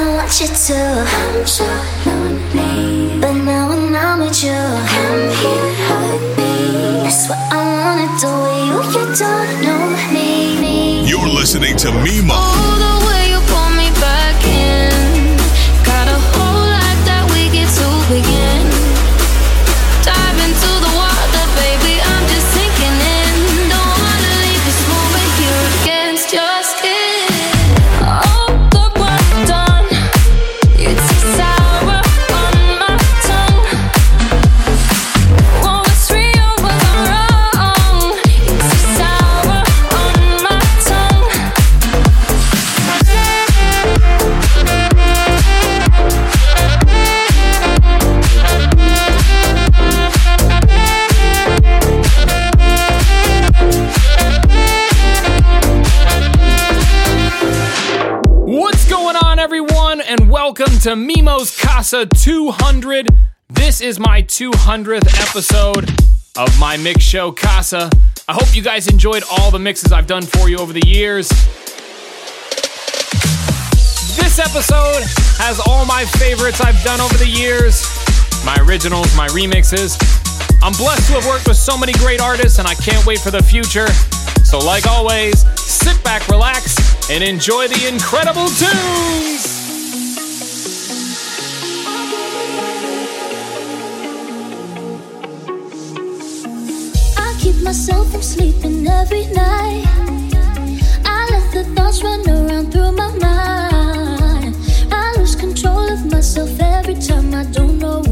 Want you to. I'm so lonely. But now when I'm with you, come here, hug me. That's what I wanna do. You, you don't know me. You're listening to Mimo. to Mimo's Casa 200. This is my 200th episode of my mix show Casa. I hope you guys enjoyed all the mixes I've done for you over the years. This episode has all my favorites I've done over the years my originals, my remixes. I'm blessed to have worked with so many great artists, and I can't wait for the future. So, like always, sit back, relax, and enjoy the incredible tunes! myself from sleeping every night. I let the thoughts run around through my mind. I lose control of myself every time I don't know.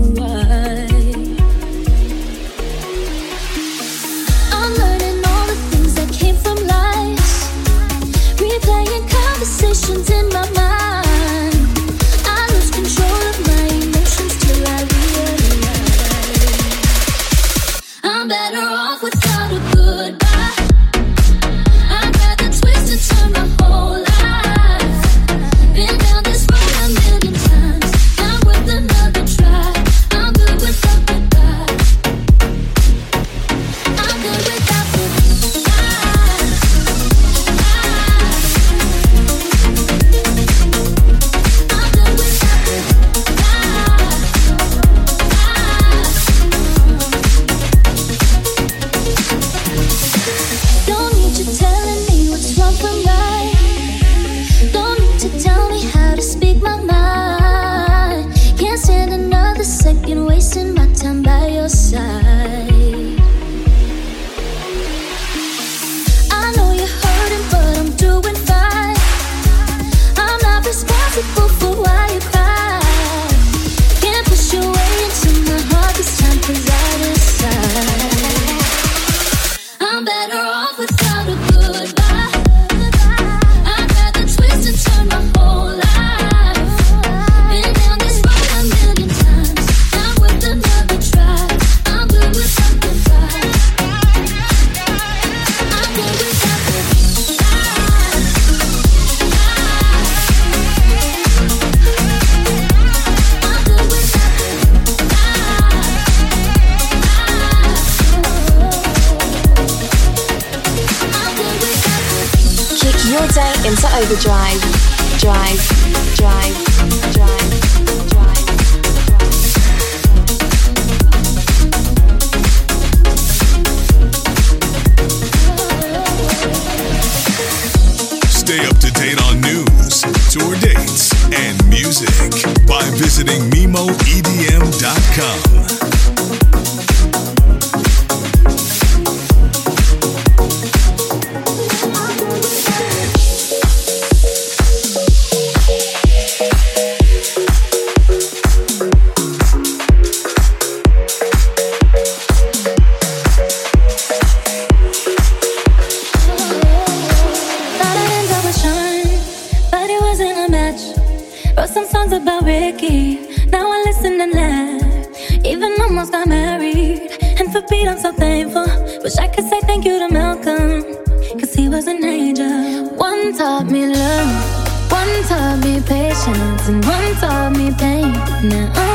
drive, drive, drive, drive. Stay up to date on news, tour dates, and music by visiting MimoEDM.com. Now.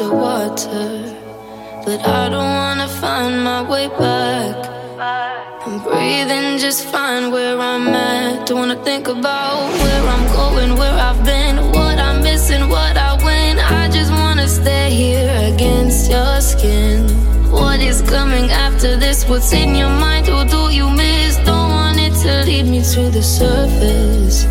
underwater, but I don't wanna find my way back. I'm breathing just fine where I'm at. Don't wanna think about where I'm going, where I've been, what I'm missing, what I win. I just wanna stay here against your skin. What is coming after this? What's in your mind? Who do you miss? Don't want it to lead me to the surface.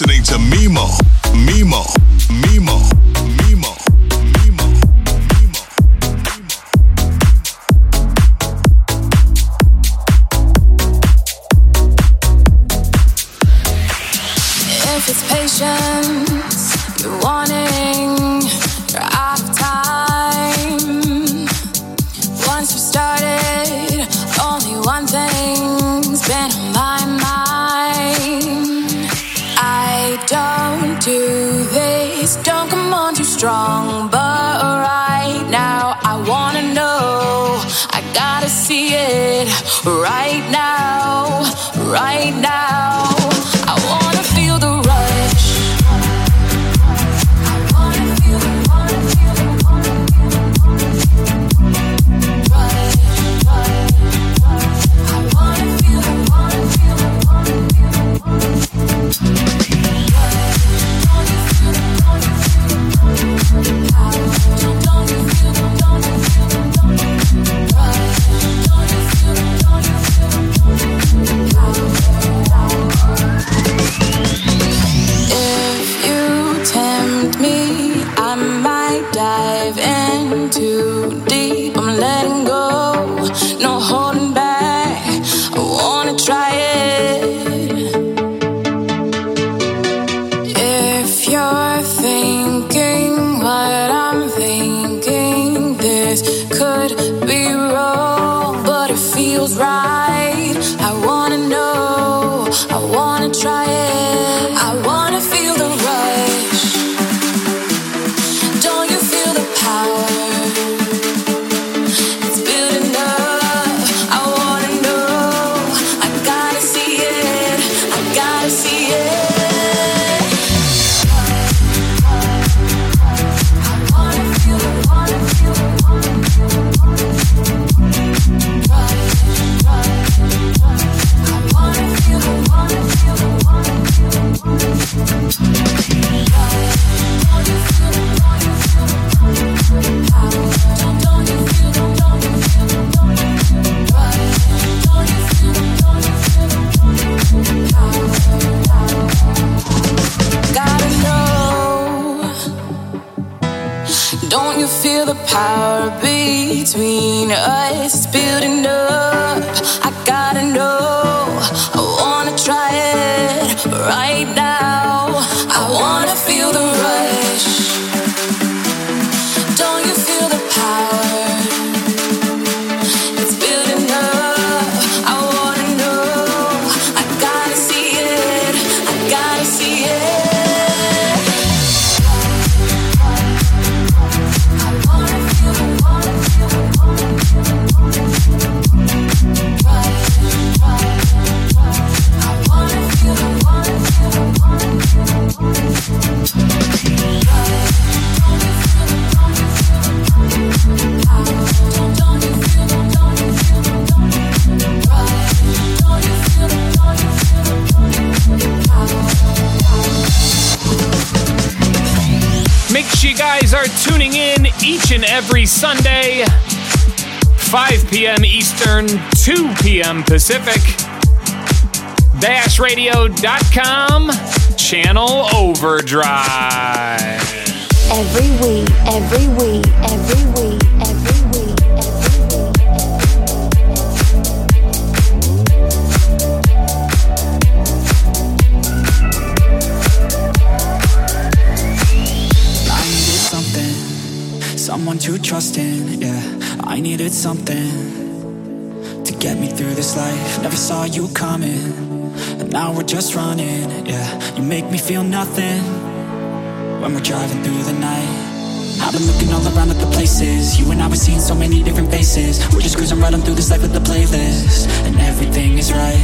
listening to Mimo. Try it. us, building each and every Sunday, 5 p.m. Eastern, 2 p.m. Pacific. BashRadio.com, channel overdrive. Every week, every week, every week. Every someone to trust in, yeah. I needed something To get me through this life. Never saw you coming And now we're just running, yeah. You make me feel nothing When we're driving through the night. I've been looking all around at the places. You and I were seeing so many different faces. We're just cruising right on through this life with the playlist And everything is right.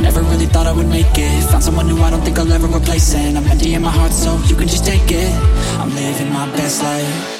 Never really thought I would make it. Found someone new I don't think I'll ever replace And I'm emptying my heart so you can just take it. I'm living my best life.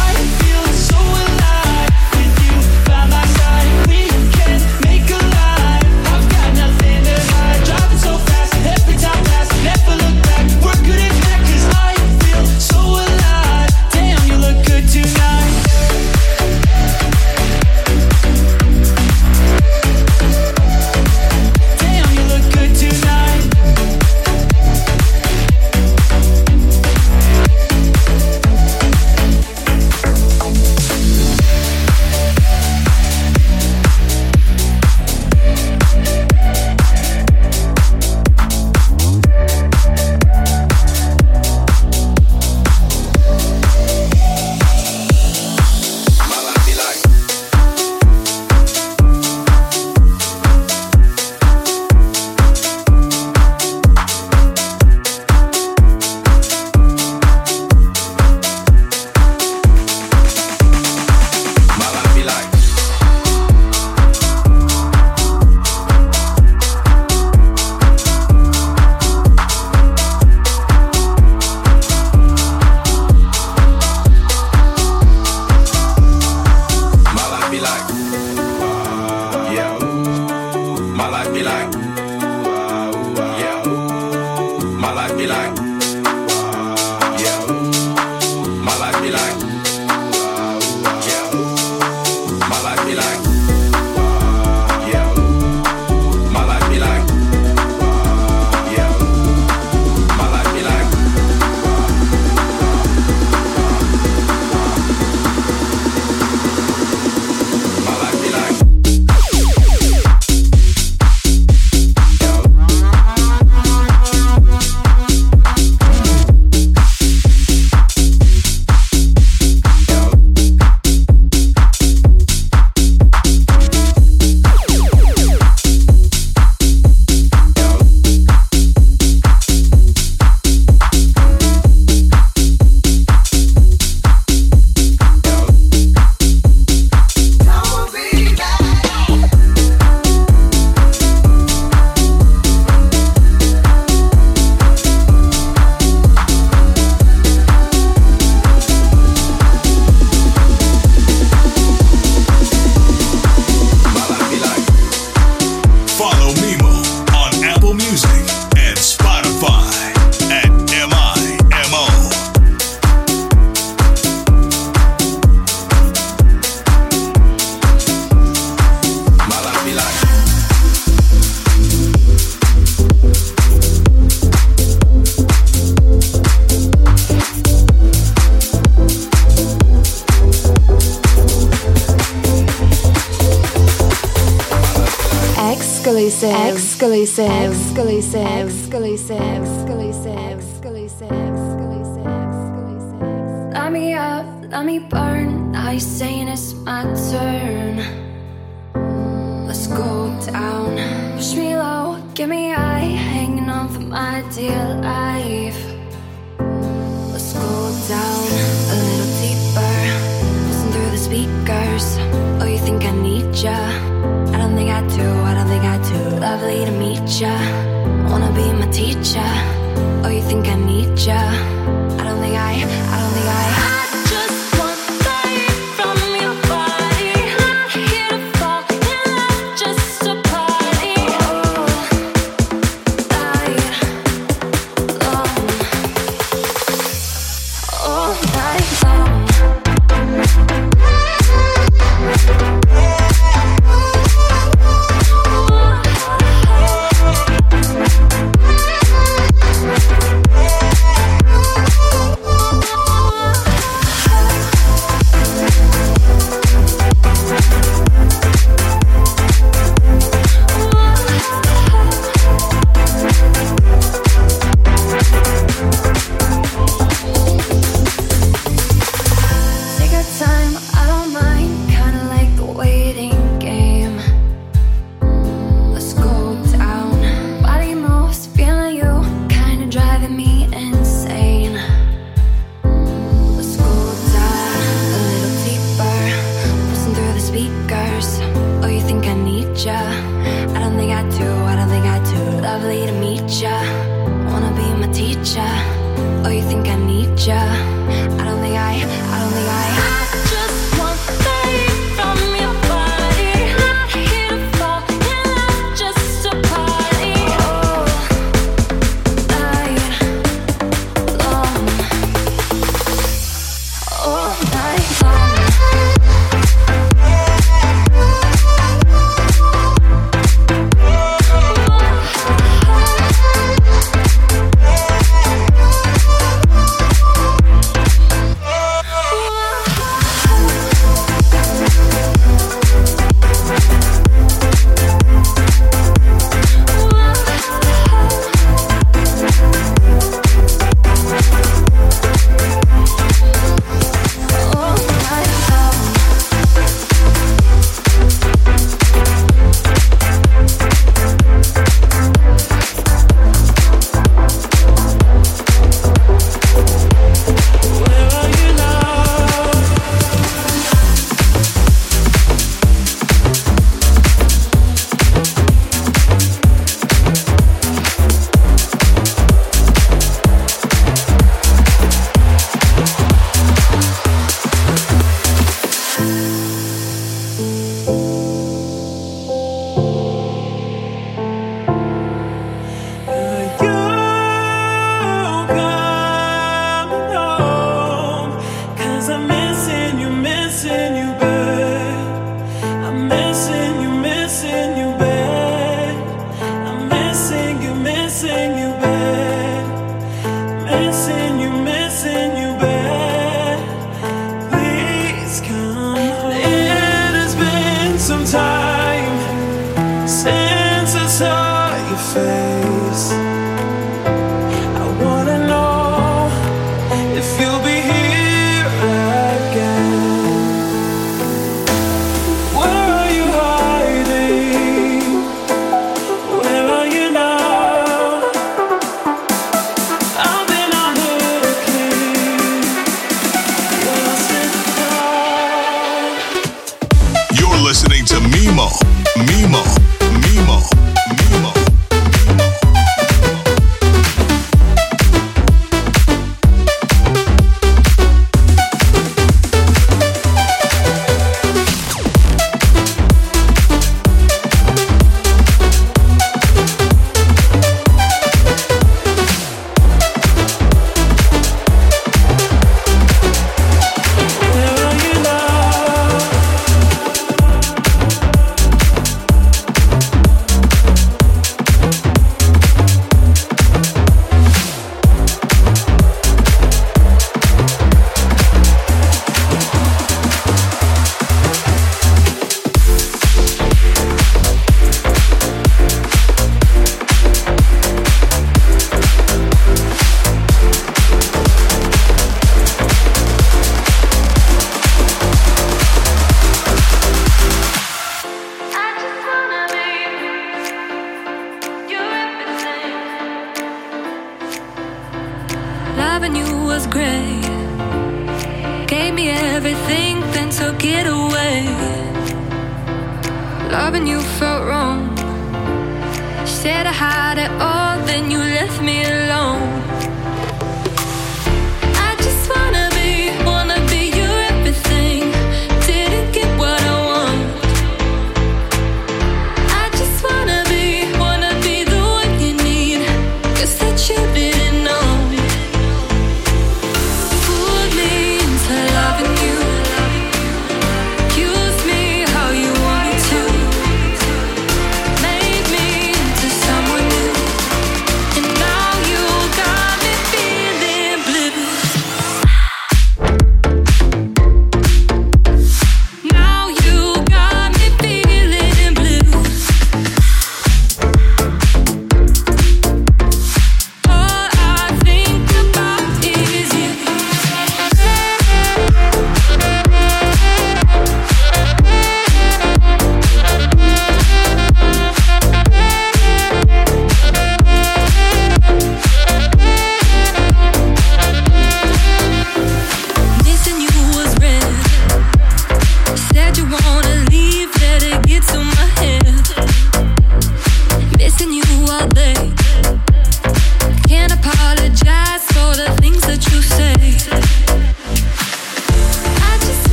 exclusive, exclusive, exclusive, exclusive, exclusive, exclusive. Exclusive. Light me up, let me burn. I saying it's my turn. Let's go down. Push me low, give me high, hanging on for my dear Yeah.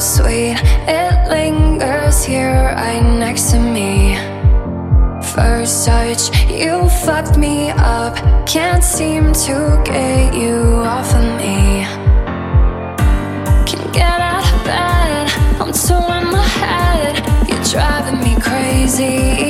sweet, it lingers here right next to me. First touch, you fucked me up. Can't seem to get you off of me. Can't get out of bed, I'm too in my head. You're driving me crazy.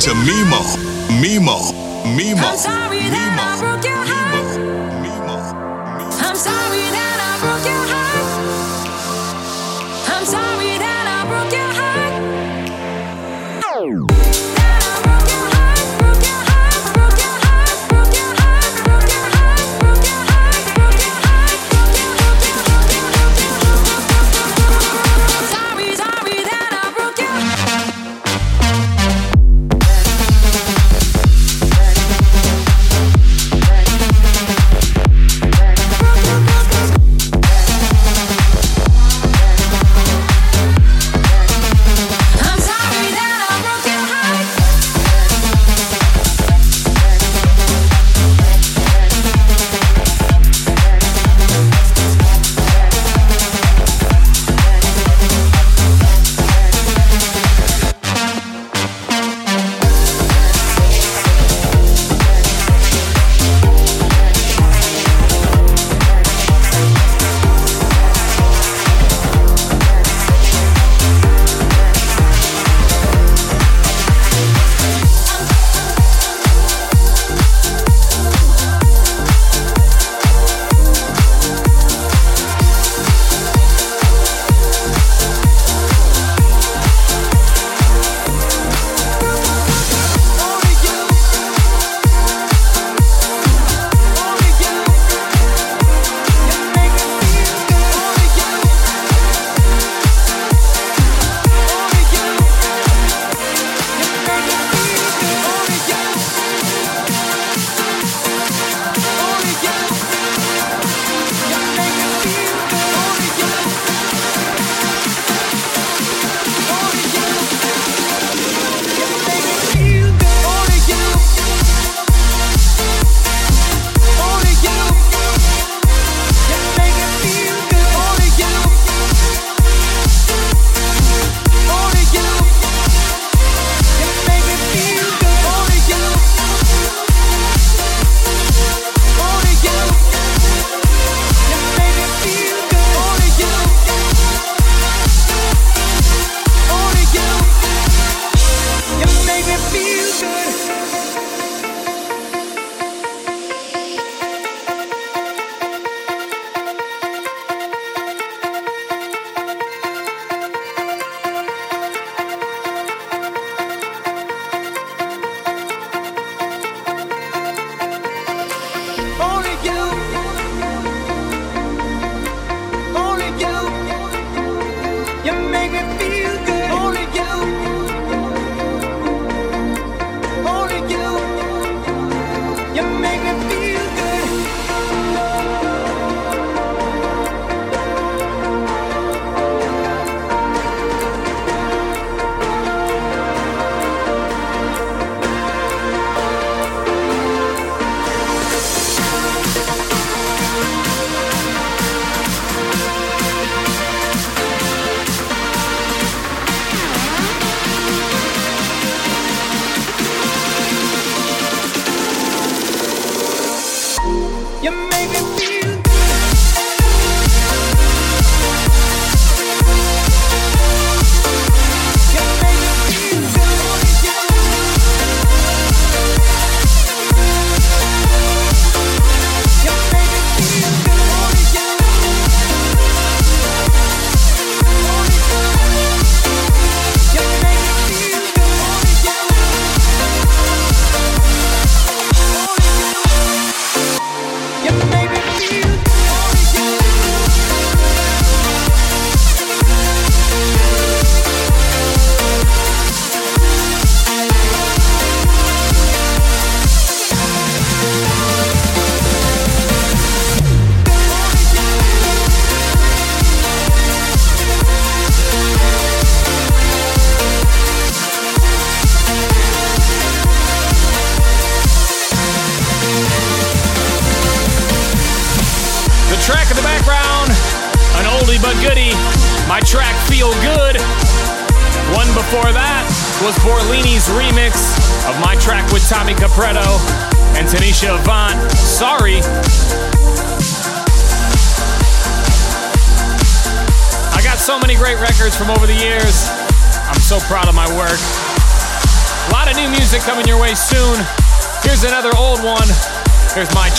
to Mimo, Mimo, Mimo. I'm sorry Mimo. that I broke your heart. Mimo, Mimo. I'm sorry that.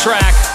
Track,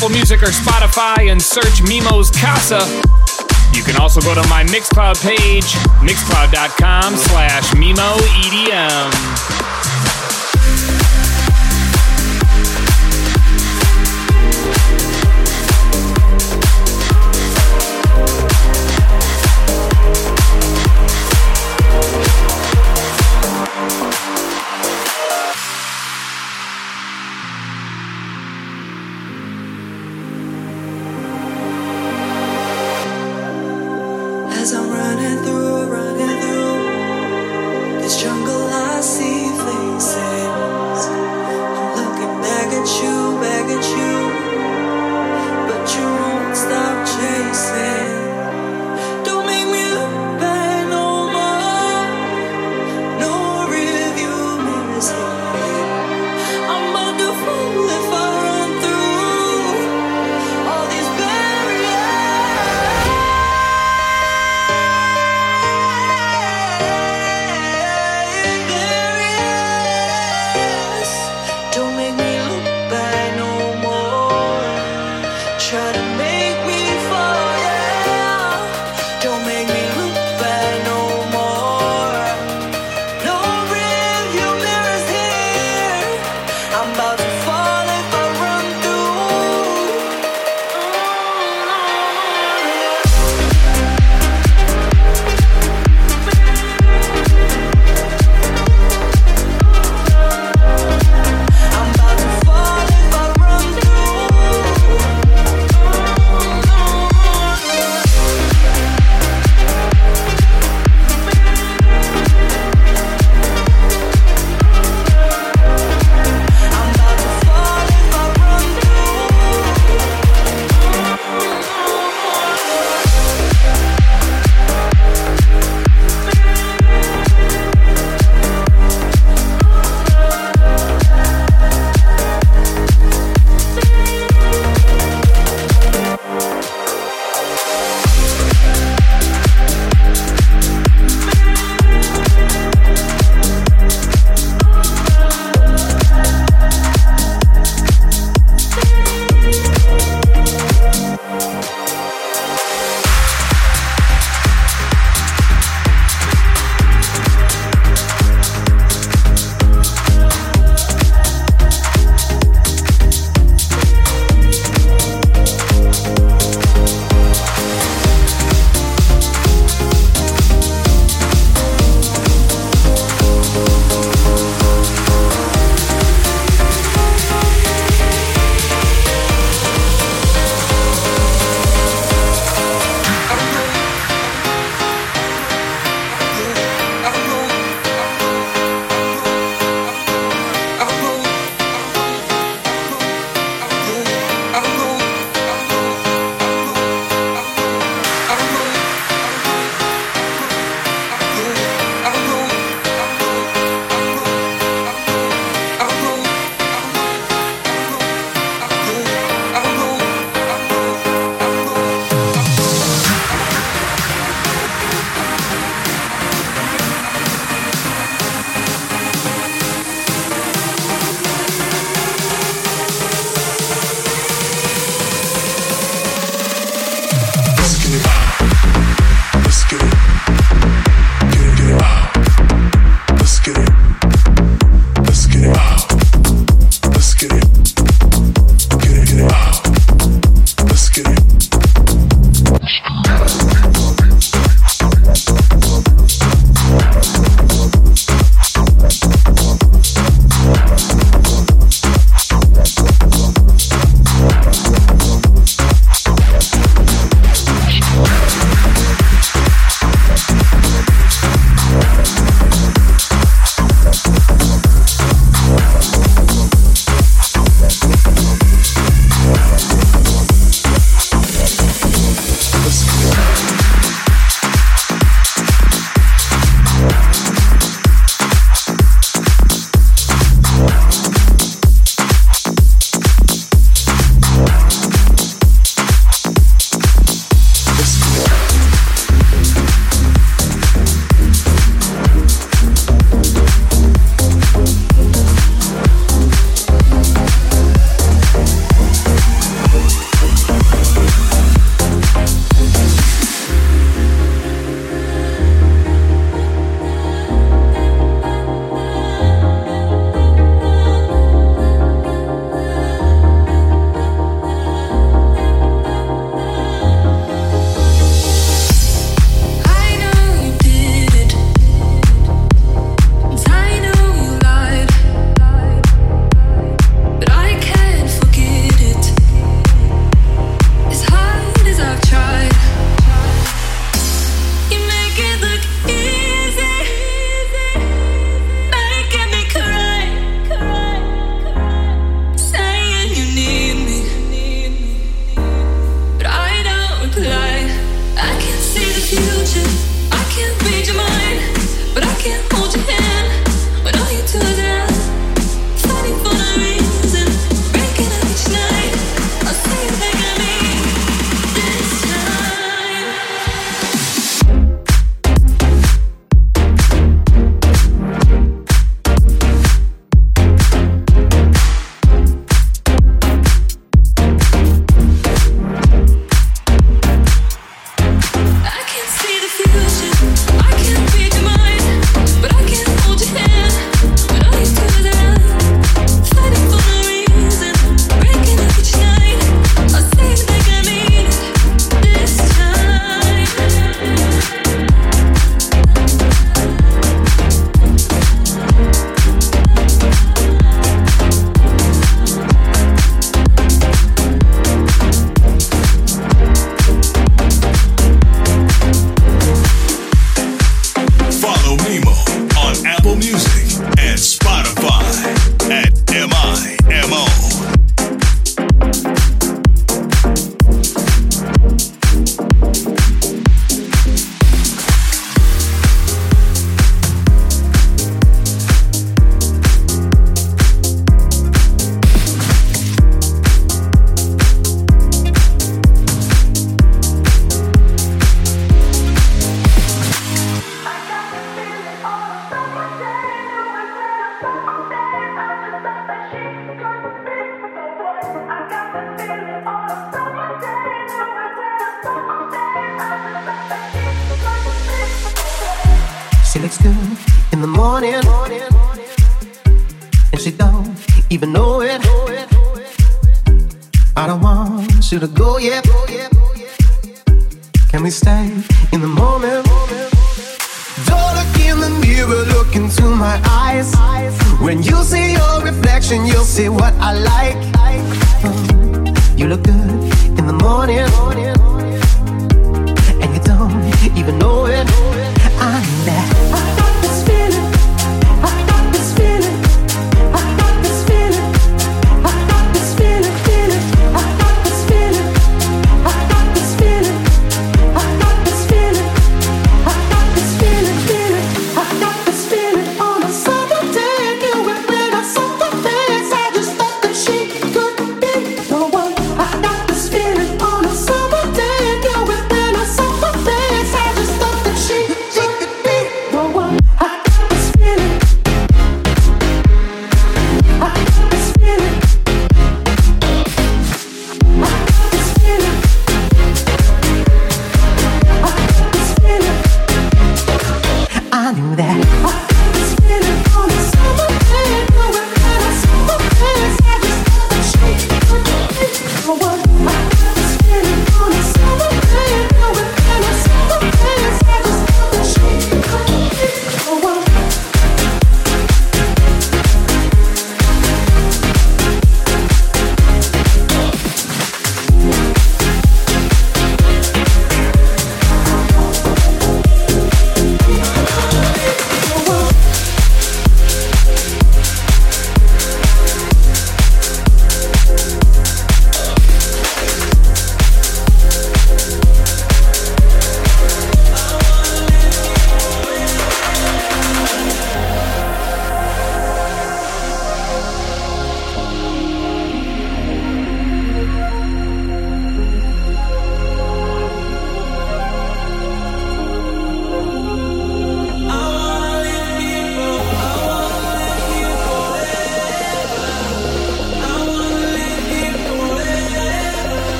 Apple Music or Spotify and search Mimo's Casa. You can also go to my Mixcloud page, mixcloud.com slash Mimo EDM.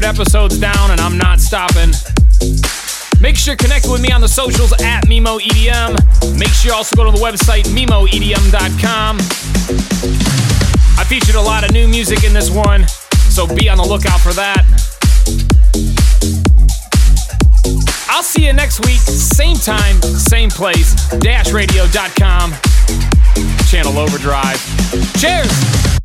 200 episodes down, and I'm not stopping. Make sure to connect with me on the socials at Mimo EDM. Make sure you also go to the website MimoEDM.com. I featured a lot of new music in this one, so be on the lookout for that. I'll see you next week, same time, same place, dashradio.com, channel overdrive. Cheers!